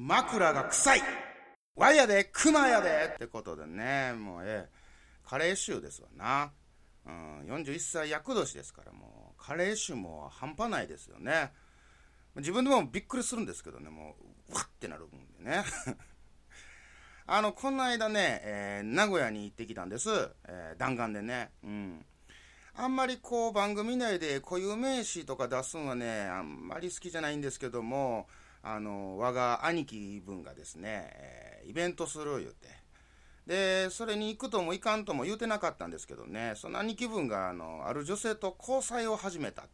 枕が臭いわやで熊やでってことでね、もうええ、カレー臭ですわな。うん、41歳厄年ですからもう、カレー臭も半端ないですよね。自分でもびっくりするんですけどね、もう、わってなるもんでね。あの、この間ね、えー、名古屋に行ってきたんです。えー、弾丸でね。うん。あんまりこう番組内で固有名詞とか出すのはね、あんまり好きじゃないんですけども、あの、我が兄貴分がですね、えー、イベントする言うて。で、それに行くとも行かんとも言うてなかったんですけどね、その兄貴分が、あの、ある女性と交際を始めたと。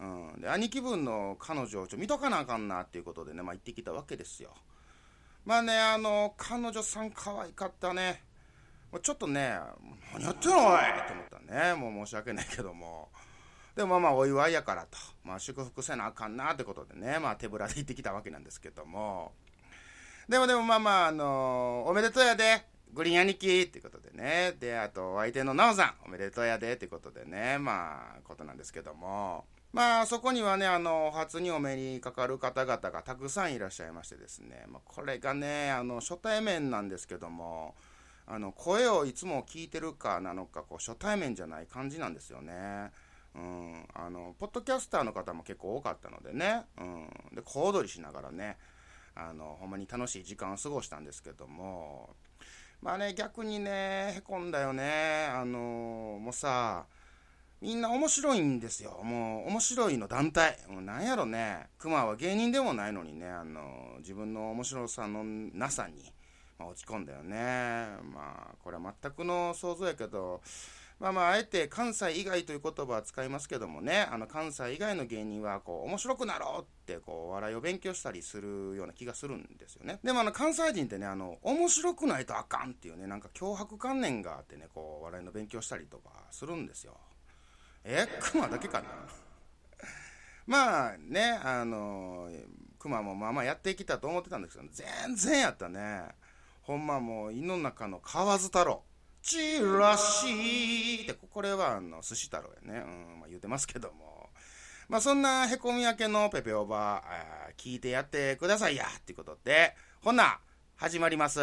うん。で、兄貴分の彼女をちょ見とかなあかんなっていうことでね、まあ行ってきたわけですよ。まあね、あの、彼女さん可愛かったね。ちょっとね、何やってんのおいと思ったね。もう申し訳ないけども。でもまあまあお祝いやからと、まあ祝福せなあかんなってことでね、まあ手ぶらで行ってきたわけなんですけども。でもでもまあまあ、あのー、おめでとうやで、グリーン兄貴ってことでね。で、あとお相手のなおさん、おめでとうやでってことでね、まあ、ことなんですけども。まあ、そこにはね、あの、初にお目にかかる方々がたくさんいらっしゃいましてですね、まあ、これがね、あの、初対面なんですけども、あの、声をいつも聞いてるかなのか、こう、初対面じゃない感じなんですよね。うん、あの、ポッドキャスターの方も結構多かったのでね、うん、で、小躍りしながらね、あの、ほんまに楽しい時間を過ごしたんですけども、まあね、逆にね、へこんだよね。あの、もうさ、みんな面白いんですよ。もう面白いの団体。もうなんやろね、熊は芸人でもないのにね、あの、自分の面白さのなさに、まあ、落ち込んだよね。まあ、これは全くの想像やけど、まあまあ、あえて関西以外という言葉は使いますけどもね、あの関西以外の芸人は、こう、面白くなろうって、こう、笑いを勉強したりするような気がするんですよね。でもあの、関西人ってね、あの、面白くないとあかんっていうね、なんか脅迫観念があってね、こう、笑いの勉強したりとかするんですよ。え、熊だけかな？まあね、あの、熊もまあまあやってきたと思ってたんですけど、全然やったね。ほんまもう、胃の中の河津太郎。チラシって、これはあの、寿司太郎やね。うん、まあ言うてますけども。まあそんなへこみ明けのペペオバ、聞いてやってくださいや、っていうことで、ほんな、始まります。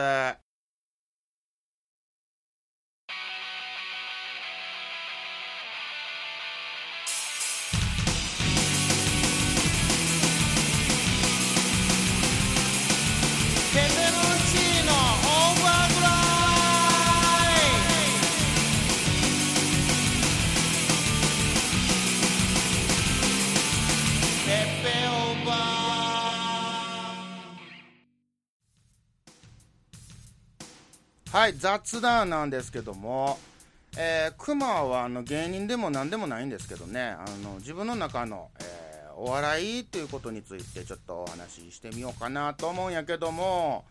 はい、雑談なんですけども、えー、熊はあの芸人でも何でもないんですけどね、あの自分の中の、えー、お笑いということについてちょっとお話ししてみようかなと思うんやけども、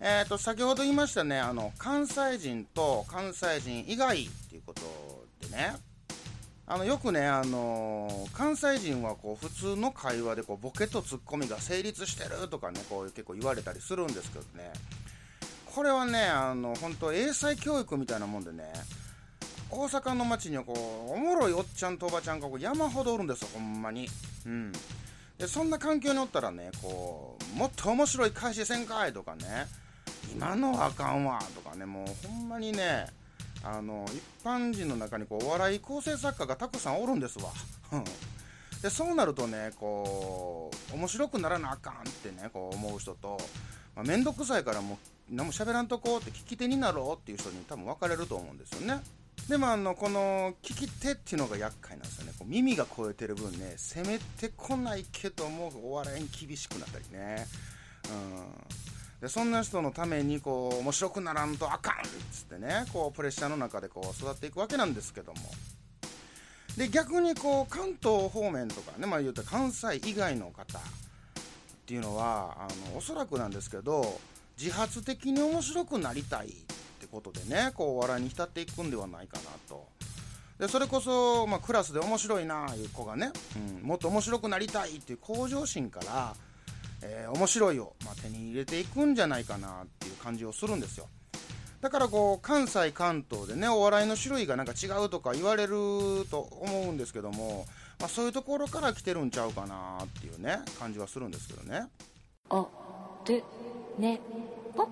えーと、先ほど言いましたね、あの関西人と関西人以外っていうことでね、あのよくね、あの関西人はこう普通の会話でこうボケとツッコミが成立してるとかね、こう結構言われたりするんですけどね、これはね、あの、本当英才教育みたいなもんでね、大阪の街にはこう、おもろいおっちゃんとおばちゃんがこう山ほどおるんですよ、ほんまに。うん。で、そんな環境におったらね、こう、もっと面白い返しせんかいとかね、今のはあかんわとかね、もうほんまにね、あの、一般人の中にこう、お笑い構成作家がたくさんおるんですわ。で、そうなるとね、こう、面白くならなあかんってね、こう思う人と、まあ、めんどくさいからもう何も喋らんとこうって聞き手になろうっていう人に多分分かれると思うんですよね。でもあの、この聞き手っていうのが厄介なんですよね。こう耳が超えてる分ね、攻めてこないけども、お笑いに厳しくなったりね。うん。で、そんな人のために、こう、面白くならんとあかんっつってね、こう、プレッシャーの中でこう、育っていくわけなんですけども。で、逆にこう、関東方面とかね、まあ言うと関西以外の方っていうのは、あの、おそらくなんですけど、自発的に面白くなりたいってことでね、こう、笑いに浸っていくんではないかなと。で、それこそ、まあ、クラスで面白いなあいう子がね、うん、もっと面白くなりたいっていう向上心から、えー、面白いを、まあ、手に入れていくんじゃないかなっていう感じをするんですよ。だからこう、関西、関東でね、お笑いの種類がなんか違うとか言われると思うんですけども、まあ、そういうところから来てるんちゃうかなっていうね、感じはするんですけどね。あるね。ぽ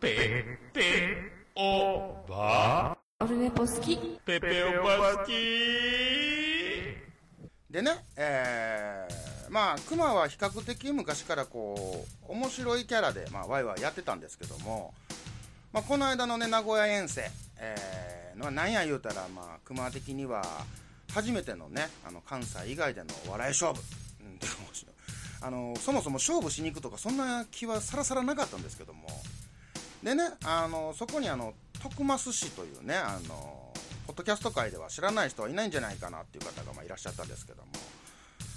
ペペオバ。オルネポ好き。ペペオバ好き。でね、えー、まあ、クマは比較的昔からこう、面白いキャラで、まあ、ワイワイやってたんですけども、まあ、この間のね、名古屋遠征、えー、まあ、なんや言うたら、まあ、クマ的には、初めてのね、あの、関西以外での笑い勝負。うん、あの、そもそも勝負しに行くとか、そんな気はさらさらなかったんですけども、でね、あの、そこにあの、徳増氏というね、あの、ポッドキャスト界では知らない人はいないんじゃないかなっていう方がまあいらっしゃったんですけども、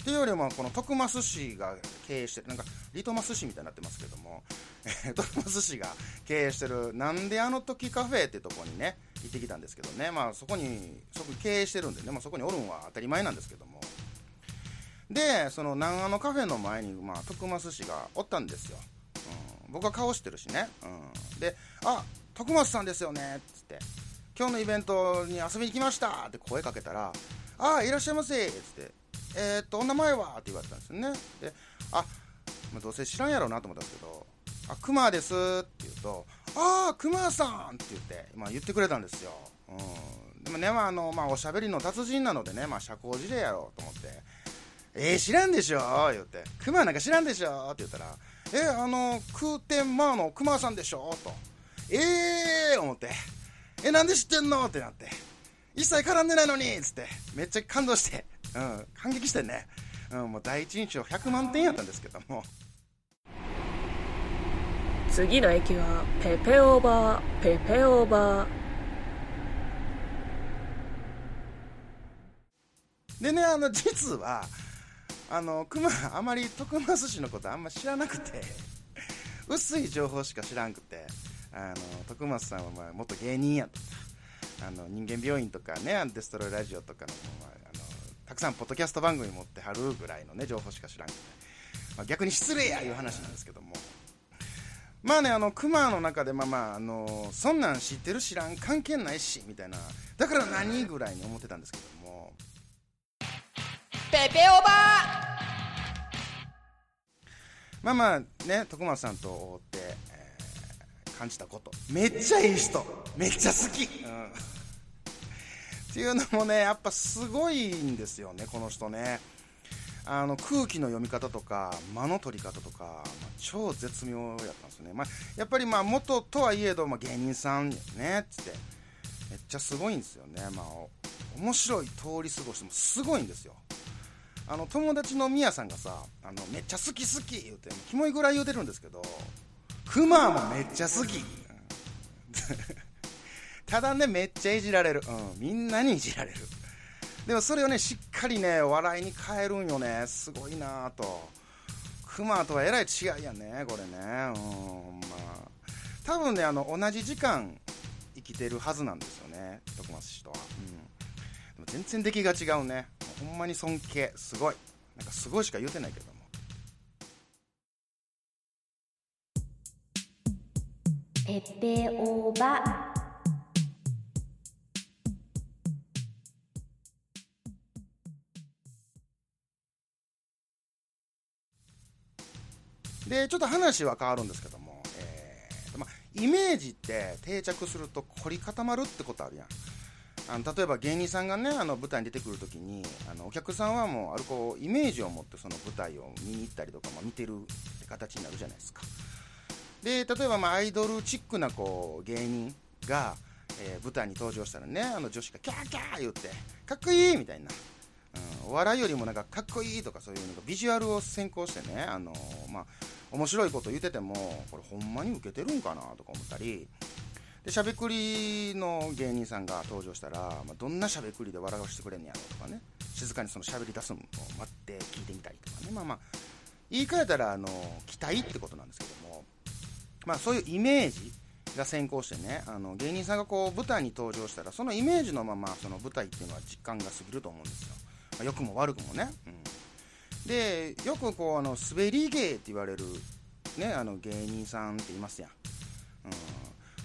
っていうよりも、この徳増氏が経営してる、なんか、リトマス氏みたいになってますけども、え、徳増氏が経営してる、なんであの時カフェってとこにね、行ってきたんですけどね、まあそこに、そこ経営してるんでね、まあそこにおるんは当たり前なんですけども、で、その南アのカフェの前に、まあ、徳増氏がおったんですよ。うん、僕は顔してるしね。うん、で、あ、徳増さんですよね、っつって、今日のイベントに遊びに来ました。って声かけたら、ああ、いらっしゃいませ。っつって、えー、っと、お名前は？って言われたんですよね。で、あ、まあ、どうせ知らんやろうなと思ったんですけど、あ、熊です。って言うと、ああ、熊さん！って言って、まあ、言ってくれたんですよ。うん。でもね、まあ、あの、まあ、おしゃべりの達人なのでね、まあ、社交辞令やろうと思って、えー、知らんでしょ？言って、熊なんか知らんでしょ？って言ったら、えー、あの、空天マーの熊さんでしょ？と。ええー、思って、え、なんで知ってんの？ってなって、一切絡んでないのにつって、めっちゃ感動して、うん、感激してね、うん、もう第一印象100万点やったんですけども。次の駅はペペオーバー、ペペオーバー。でね、あの、実は、あの、熊、あまり徳増氏のことあんま知らなくて、薄い情報しか知らんくて、あの徳松さんはまあ元芸人やとかあの人間病院とかねデストロイラジオとかの,、まあ、あのたくさんポッドキャスト番組持ってはるぐらいのね情報しか知らんくて、まあ、逆に失礼やいう話なんですけども。まあねあのクマの中でまあまああのそんなん知ってる知らん関係ないしみたいなだから何ぐらいに思ってたんですけども。ペペオバまあまあね徳松さんと会って、えー感じたこと。めっちゃいい人。めっちゃ好き、うん、っていうのもねやっぱすごいんですよねこの人ね。あの空気の読み方とか間の取り方とか、まあ、超絶妙やったんですよね、まあ、やっぱりまあ元とはいえど、まあ、芸人さんねっつって。めっちゃすごいんですよね、まあ、面白い通り過ごしてもすごいんですよ。あの友達のみやさんがさあのめっちゃ好き好き言うてキモいぐらい言うてるんですけどクマもめっちゃ好き。ただねめっちゃいじられる、うん、みんなにいじられる。でもそれをねしっかりね笑いに変えるんよね。すごいなぁと。クマとはえらい違いやねこれね。うんま。あ多分ねあの同じ時間生きてるはずなんですよね徳松氏とは、うん、全然出来が違うね。ほんまに尊敬。すごい。なんかすごいしか言うてないけども。ペペオバでちょっと話は変わるんですけども、えーまイメージって定着すると凝り固まるってことあるやんあの例えば芸人さんがねあの舞台に出てくるときにあのお客さんはもうあるこうイメージを持ってその舞台を見に行ったりとか、まあ、見てるって形になるじゃないですか。で例えばまあアイドルチックなこう芸人が、えー舞台に登場したらねあの女子がキャーキャー言ってかっこいいみたいな、うん、お笑いよりもなんかかっこいいとかそういうなんかビジュアルを先行してねあのまあ面白いこと言っててもこれほんまに受けてるんかなとか思ったりでしゃべくりの芸人さんが登場したら、まあ、どんなしゃべくりで笑わせてくれんねやろとかね。静かにそのしゃべり出すのを待って聞いてみたりとかね。まあまあ言い換えたらあの期待ってことなんですけども。まあそういうイメージが先行してねあの芸人さんがこう舞台に登場したらそのイメージのままその舞台っていうのは実感が過ぎると思うんですよ、まあ、良くも悪くもね、うん、でよくこうあの滑り芸って言われるねあの芸人さんっていますや、ん、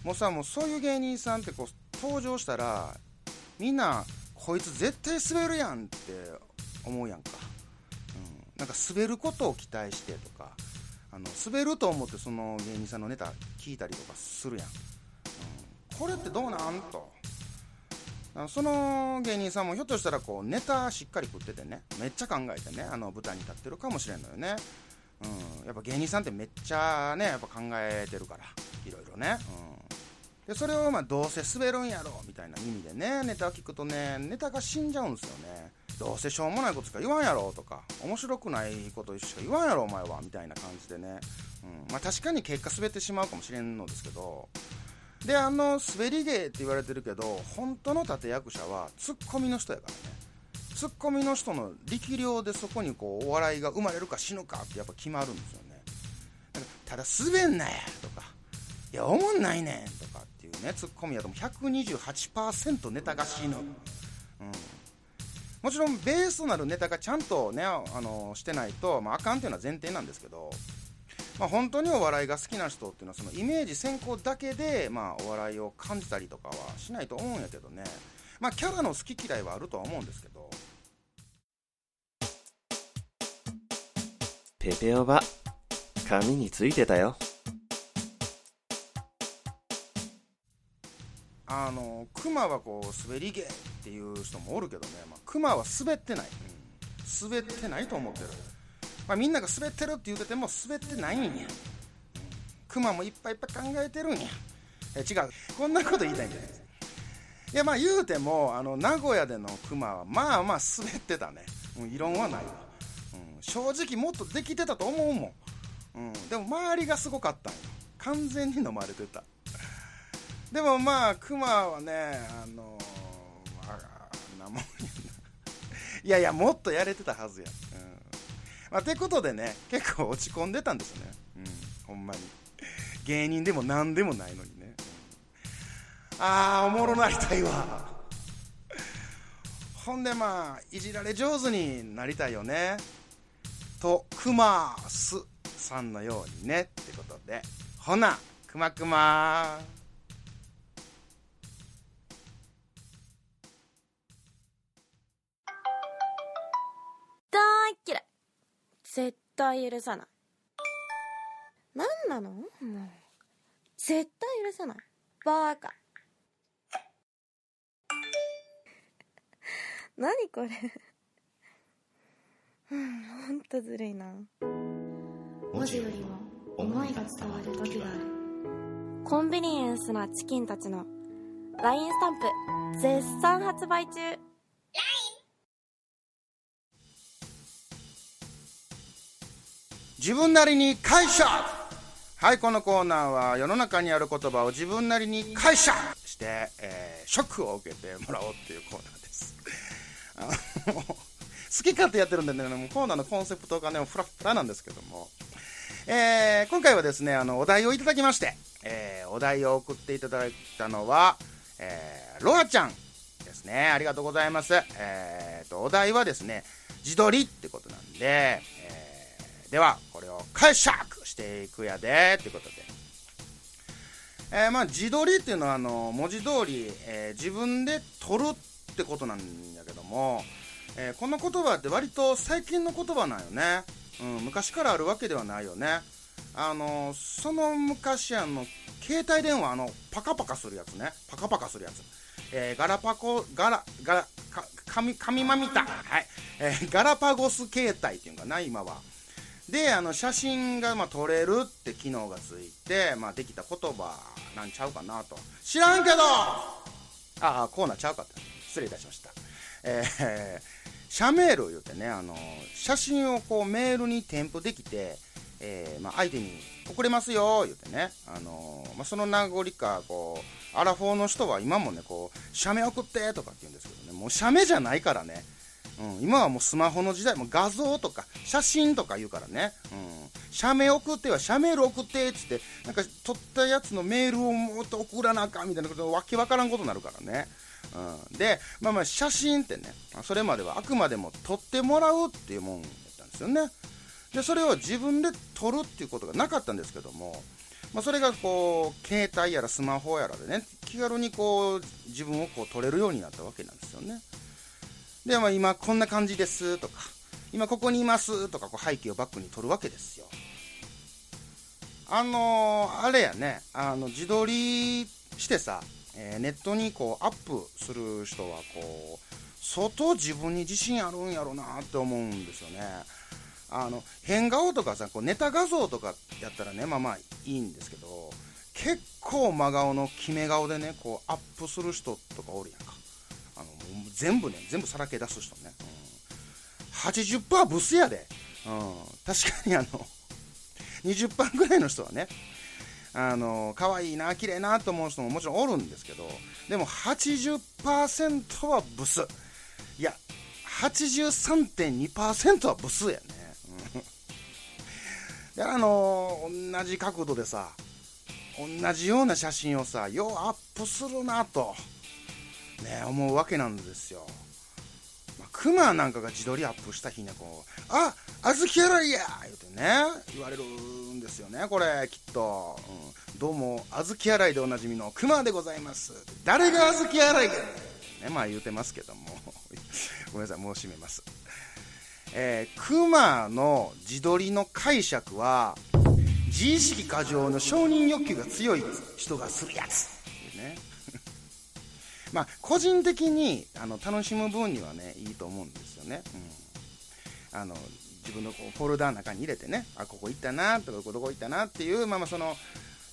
もうさもうそういう芸人さんってこう登場したらみんなこいつ絶対滑るやんって思うやんか、うん、なんか滑ることを期待してとかあの滑ると思ってその芸人さんのネタ聞いたりとかするやん、うん、これってどうなんと。その芸人さんもひょっとしたらこうネタしっかり食っててねめっちゃ考えてねあの舞台に立ってるかもしれんのよね、うん、やっぱ芸人さんってめっちゃねやっぱ考えてるからいろいろね、うん、でそれをまあどうせ滑るんやろみたいな意味でねネタを聞くとねネタが死んじゃうんですよね。どうせしょうもないことしか言わんやろとか面白くないことしか言わんやろお前はみたいな感じでね、うん。まあ、確かに結果滑ってしまうかもしれんのですけど。であの滑り芸って言われてるけど本当の立役者はツッコミの人やからね。ツッコミの人の力量でそこにこうお笑いが生まれるか死ぬかってやっぱ決まるんですよね。ただ滑んなやとかいやおもんないねんとかっていうねツッコミやとも128%ネタが死ぬ、うん、もちろんベースとなるネタがちゃんとねあのしてないと、まあ、あかんっていうのは前提なんですけどまあ、本当にお笑いが好きな人っていうのはそのイメージ先行だけで、まあ、お笑いを感じたりとかはしないと思うんやけどね、まあ、キャラの好き嫌いはあるとは思うんですけど。ペペオバ紙についてたよ。あのクマはこう滑り芸っていう人もおるけどね、まあ、クマは滑ってない、うん、滑ってないと思ってる。まあ、みんなが滑ってるって言うてても滑ってないんや、うん、クマもいっぱいいっぱい考えてるんや。え違う。こんなこと言いたいんじゃないですいやまあ言うてもあの名古屋でのクマはまあまあ滑ってたね、うん、異論はないわ、うん、正直もっとできてたと思うもん、うん、でも周りがすごかったんよ。完全に飲まれてた。でもまあクマはねあのー、まあなもんや いやいやもっとやれてたはずや、うんまあ、てことでね、結構落ち込んでたんですよね。うん、ほんまに。芸人でも何でもないのにね。うん、あー、おもろなりたいわ。ほんでまあ、いじられ上手になりたいよね。と、くまーすさんのようにね。ってことで。ほな、くまくまー。絶対許さない。何なの？もう。絶対許さない。バーカ。何これ？うん、ほんとずるいな。文字よりも思いが伝わる時がある。コンビニエンスなチキンたちの LINE スタンプ絶賛発売中自分なりに解釈。はいこのコーナーは世の中にある言葉を自分なりに解釈して、えー、ショックを受けてもらおうっていうコーナーです。好き勝手やってるんでねもうコーナーのコンセプトがねフラフラなんですけども。えー、今回はですねあのお題をいただきまして、えー、お題を送っていただいたのは、えー、ロアちゃんですね。ありがとうございます。えーとお題はですね自撮りってことなんで、ではこれを解釈していくやでということで、えー、まあ自撮りっていうのはあの文字通り、えー、自分で撮るってことなんやけども、えー、この言葉って割と最近の言葉なんよね、うん、昔からあるわけではないよね。あのその昔あの携帯電話あのパカパカするやつね。パカパカするやつ。えー、ガラパコガラガラか紙紙まみた。はい、えー、ガラパゴス携帯っていうのかな今は。であの写真がまあ撮れるって機能がついて、まあ、できた言葉なんちゃうかなと。知らんけど！ああコーナーちゃうかった。失礼いたしました。えー、写メールを言うてねあの写真をこうメールに添付できて、えーまあ、相手に送れますよ言うてね、あのまあ、その名残かこうアラフォーの人は今もねこう写メ送ってとかって言うんですけどねもう写メじゃないからね。うん、今はもうスマホの時代、も画像とか写真とか言うからね、うん、写メ送っては、写メール送ってっつって、なんか撮ったやつのメールをもっと送らなあかんみたいなこと、わけわからんことになるからね。うん、で、まあまあ写真ってね、それまではあくまでも撮ってもらうっていうもんやったんですよね。で、それを自分で撮るっていうことがなかったんですけども、まあ、それがこう、携帯やらスマホやらでね、気軽にこう、自分をこう撮れるようになったわけなんですよね。で、まあ、今こんな感じですとか、今ここにいますとかこう背景をバックに撮るわけですよ。あのーあれやねあの自撮りしてさ、えーネットにこうアップする人はこう相当自分に自信あるんやろうなって思うんですよねあの変顔とかさこうネタ画像とかやったらねまあまあいいんですけど結構真顔の決め顔でねこうアップする人とかおるやんかあのもう全部ね全部さらけ出す人ね、うん、80%ブスやで、うん、確かにあの20%ぐらいの人はねあの可愛いな綺麗なと思う人ももちろんおるんですけどでも80%はブス。いや83.2%はブスやね、うん、であの同じ角度でさ同じような写真をさようアップするなと。ね思うわけなんですよ。まあクマなんかが自撮りアップした日ねこう「あ小豆洗いや!」言うてね言われるんですよねこれきっと、うん、どうも小豆洗いでおなじみのクマでございます。誰が小豆洗いやねまあ言うてますけども。ごめんなさいもう閉めます。えー、クマの自撮りの解釈は自意識過剰の承認欲求が強い人がするやつ。まあ個人的にあの楽しむ分にはねいいと思うんですよね、うん、あの自分のこうフォルダーの中に入れてねあここ行ったなとかここどこ行ったなっていうまあまあその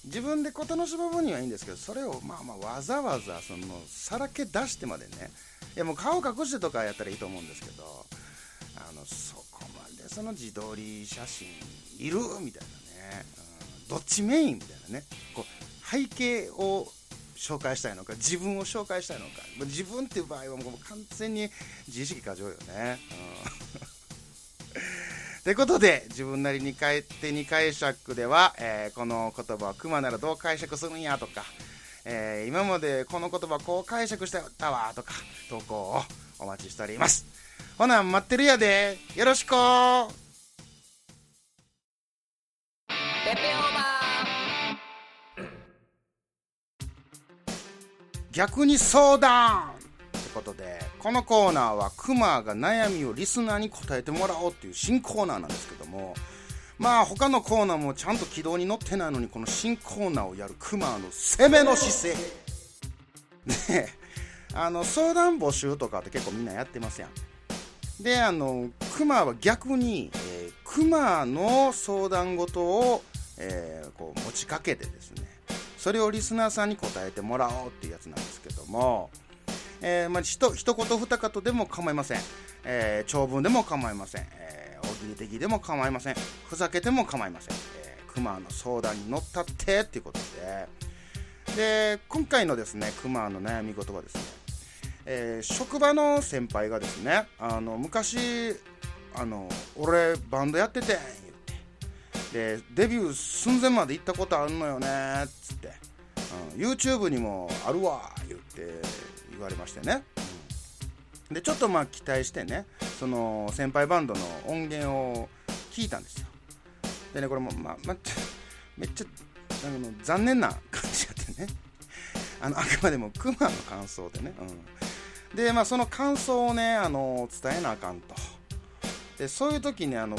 自分でこう楽しむ分にはいいんですけどそれをまあまあわざわざそのさらけ出してまでねいやもう顔隠してとかやったらいいと思うんですけどあのそこまでその自撮り写真いるみたいなね、うん、どっちメインみたいなねこう背景を紹介したいのか自分を紹介したいのか。自分っていう場合はもう完全に自意識過剰よね。という ことで自分なりに変えて2解釈では、えーこの言葉はクマならどう解釈するんやとか、えー今までこの言葉こう解釈してたわとか投稿をお待ちしております。ほな待ってるやで。よろしく。ペペオー。バ逆に相談。ってことでこのコーナーはクマが悩みをリスナーに答えてもらおうっていう新コーナーなんですけどもまあ他のコーナーもちゃんと軌道に乗ってないのにこの新コーナーをやるクマの攻めの姿勢。であの相談募集とかって結構みんなやってますやん。であのクマは逆に、えークマの相談事を、えーこう持ちかけてですねそれをリスナーさんに答えてもらおうっていうやつなんですけども、えーまあ、ひと一言二言でも構いません、えー長文でも構いません、えー大喜利的でも構いません。ふざけても構いません、えー、クマの相談に乗ったってっていうことで。で今回のですねクマの悩み事はですね、えー職場の先輩がですねあの昔あの俺バンドやっててでデビュー寸前まで行ったことあるのよねっつって、うん、YouTube にもあるわ言って言われましてね、うん。でちょっとまあ期待してねその先輩バンドの音源を聞いたんですよ。でねこれもまあ、まあ、めっちゃあの残念な感じやってね。あのあくまでもクマの感想でね、うん、でまあその感想をねあの伝えなあかんと。でそういう時にあの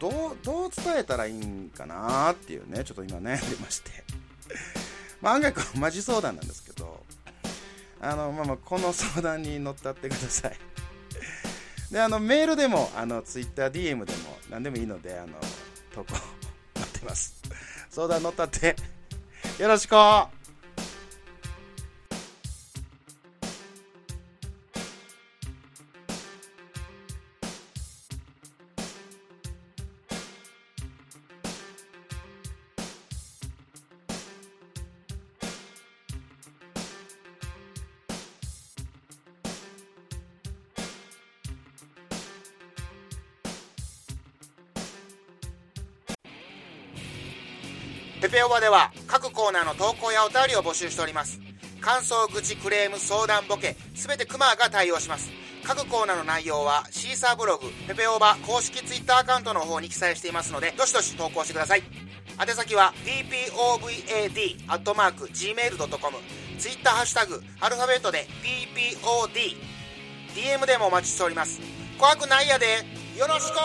どうどう伝えたらいいんかなっていうねちょっと今悩んでまして。まあ案外こうマジ相談なんですけど。あのまあまあこの相談に乗ったってください。であのメールでもあの TwitterDM でも何でもいいのであの投稿待ってます。相談乗ったって。よろしく。コーナーの投稿やお便りを募集しております。感想愚痴クレーム相談ボケすべてクマが対応します。各コーナーの内容はシーサーブログペペオーバー公式ツイッターアカウントの方に記載していますのでどしどし投稿してください。宛先は ppobad.gmail.com ツイッターハッシュタグアルファベットで ppod DM でもお待ちしております。怖くないやで。よろしく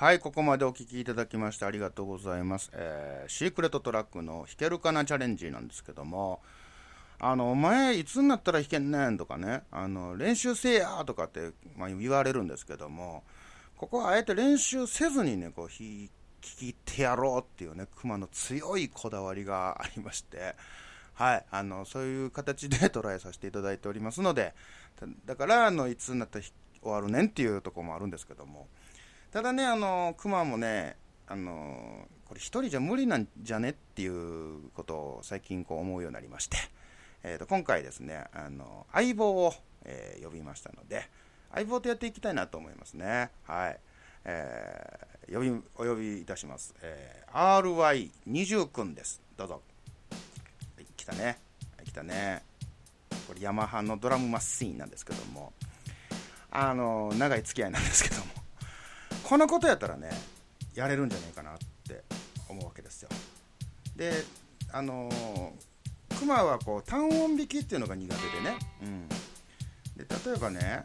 はい、ここまでお聞きいただきましてありがとうございます。えーシークレットトラックの弾けるかなチャレンジなんですけども、あの、お前いつになったら弾けんねんとかね、あの、練習せえやとかって、まあ、言われるんですけども、ここはあえて練習せずにね、こう、弾きてやろうっていうね、熊の強いこだわりがありまして、はい、あの、そういう形でトライさせていただいておりますので、だから、あの、いつになったら終わるねんっていうとこもあるんですけども、ただね、あの、熊もね、あの、これ一人じゃ無理なんじゃねっていうことを最近こう思うようになりまして、えー、と今回ですね、あの、相棒を、えー呼びましたので、相棒とやっていきたいなと思いますね。はい。えー呼び、お呼びいたします。えー RY20 くんです。どうぞ。はい、来たね。はい、来たね。これヤマハのドラムマシーンなんですけども、あの、長い付き合いなんですけども、このことやったらね、やれるんじゃないかなって思うわけですよ。で、あのー、クマはこう単音弾きっていうのが苦手でね、うん、で例えばね、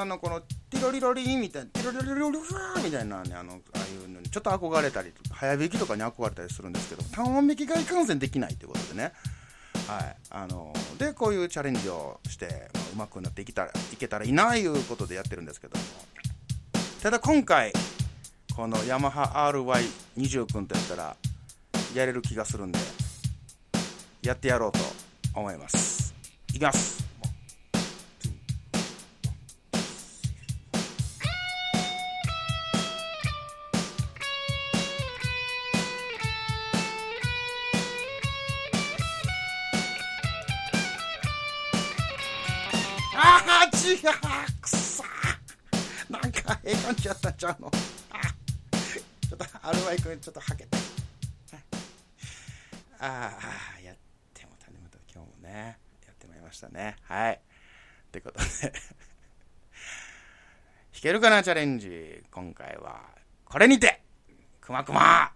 あのこのティロリロリンみたいなティロリロリロリフーみたいなねあのああいうのにちょっと憧れたり早弾きとかに憧れたりするんですけど単音弾きがいかんせんできないということでねはいあのでこういうチャレンジをしてう、まあ、くなっていけたらいけたらいいないうことでやってるんですけど。もただ今回このヤマハ RY20 君とやったらやれる気がするんでやってやろうと思います。いきます。ああ違うくそなんかええ感じやったんちゃうの？ちょっとアルバイ君ちょっとはけてああやってもたねまた今日もね。やってまいりましたね。はい。ということで。弾けるかなチャレンジ。今回はこれにてくまくま。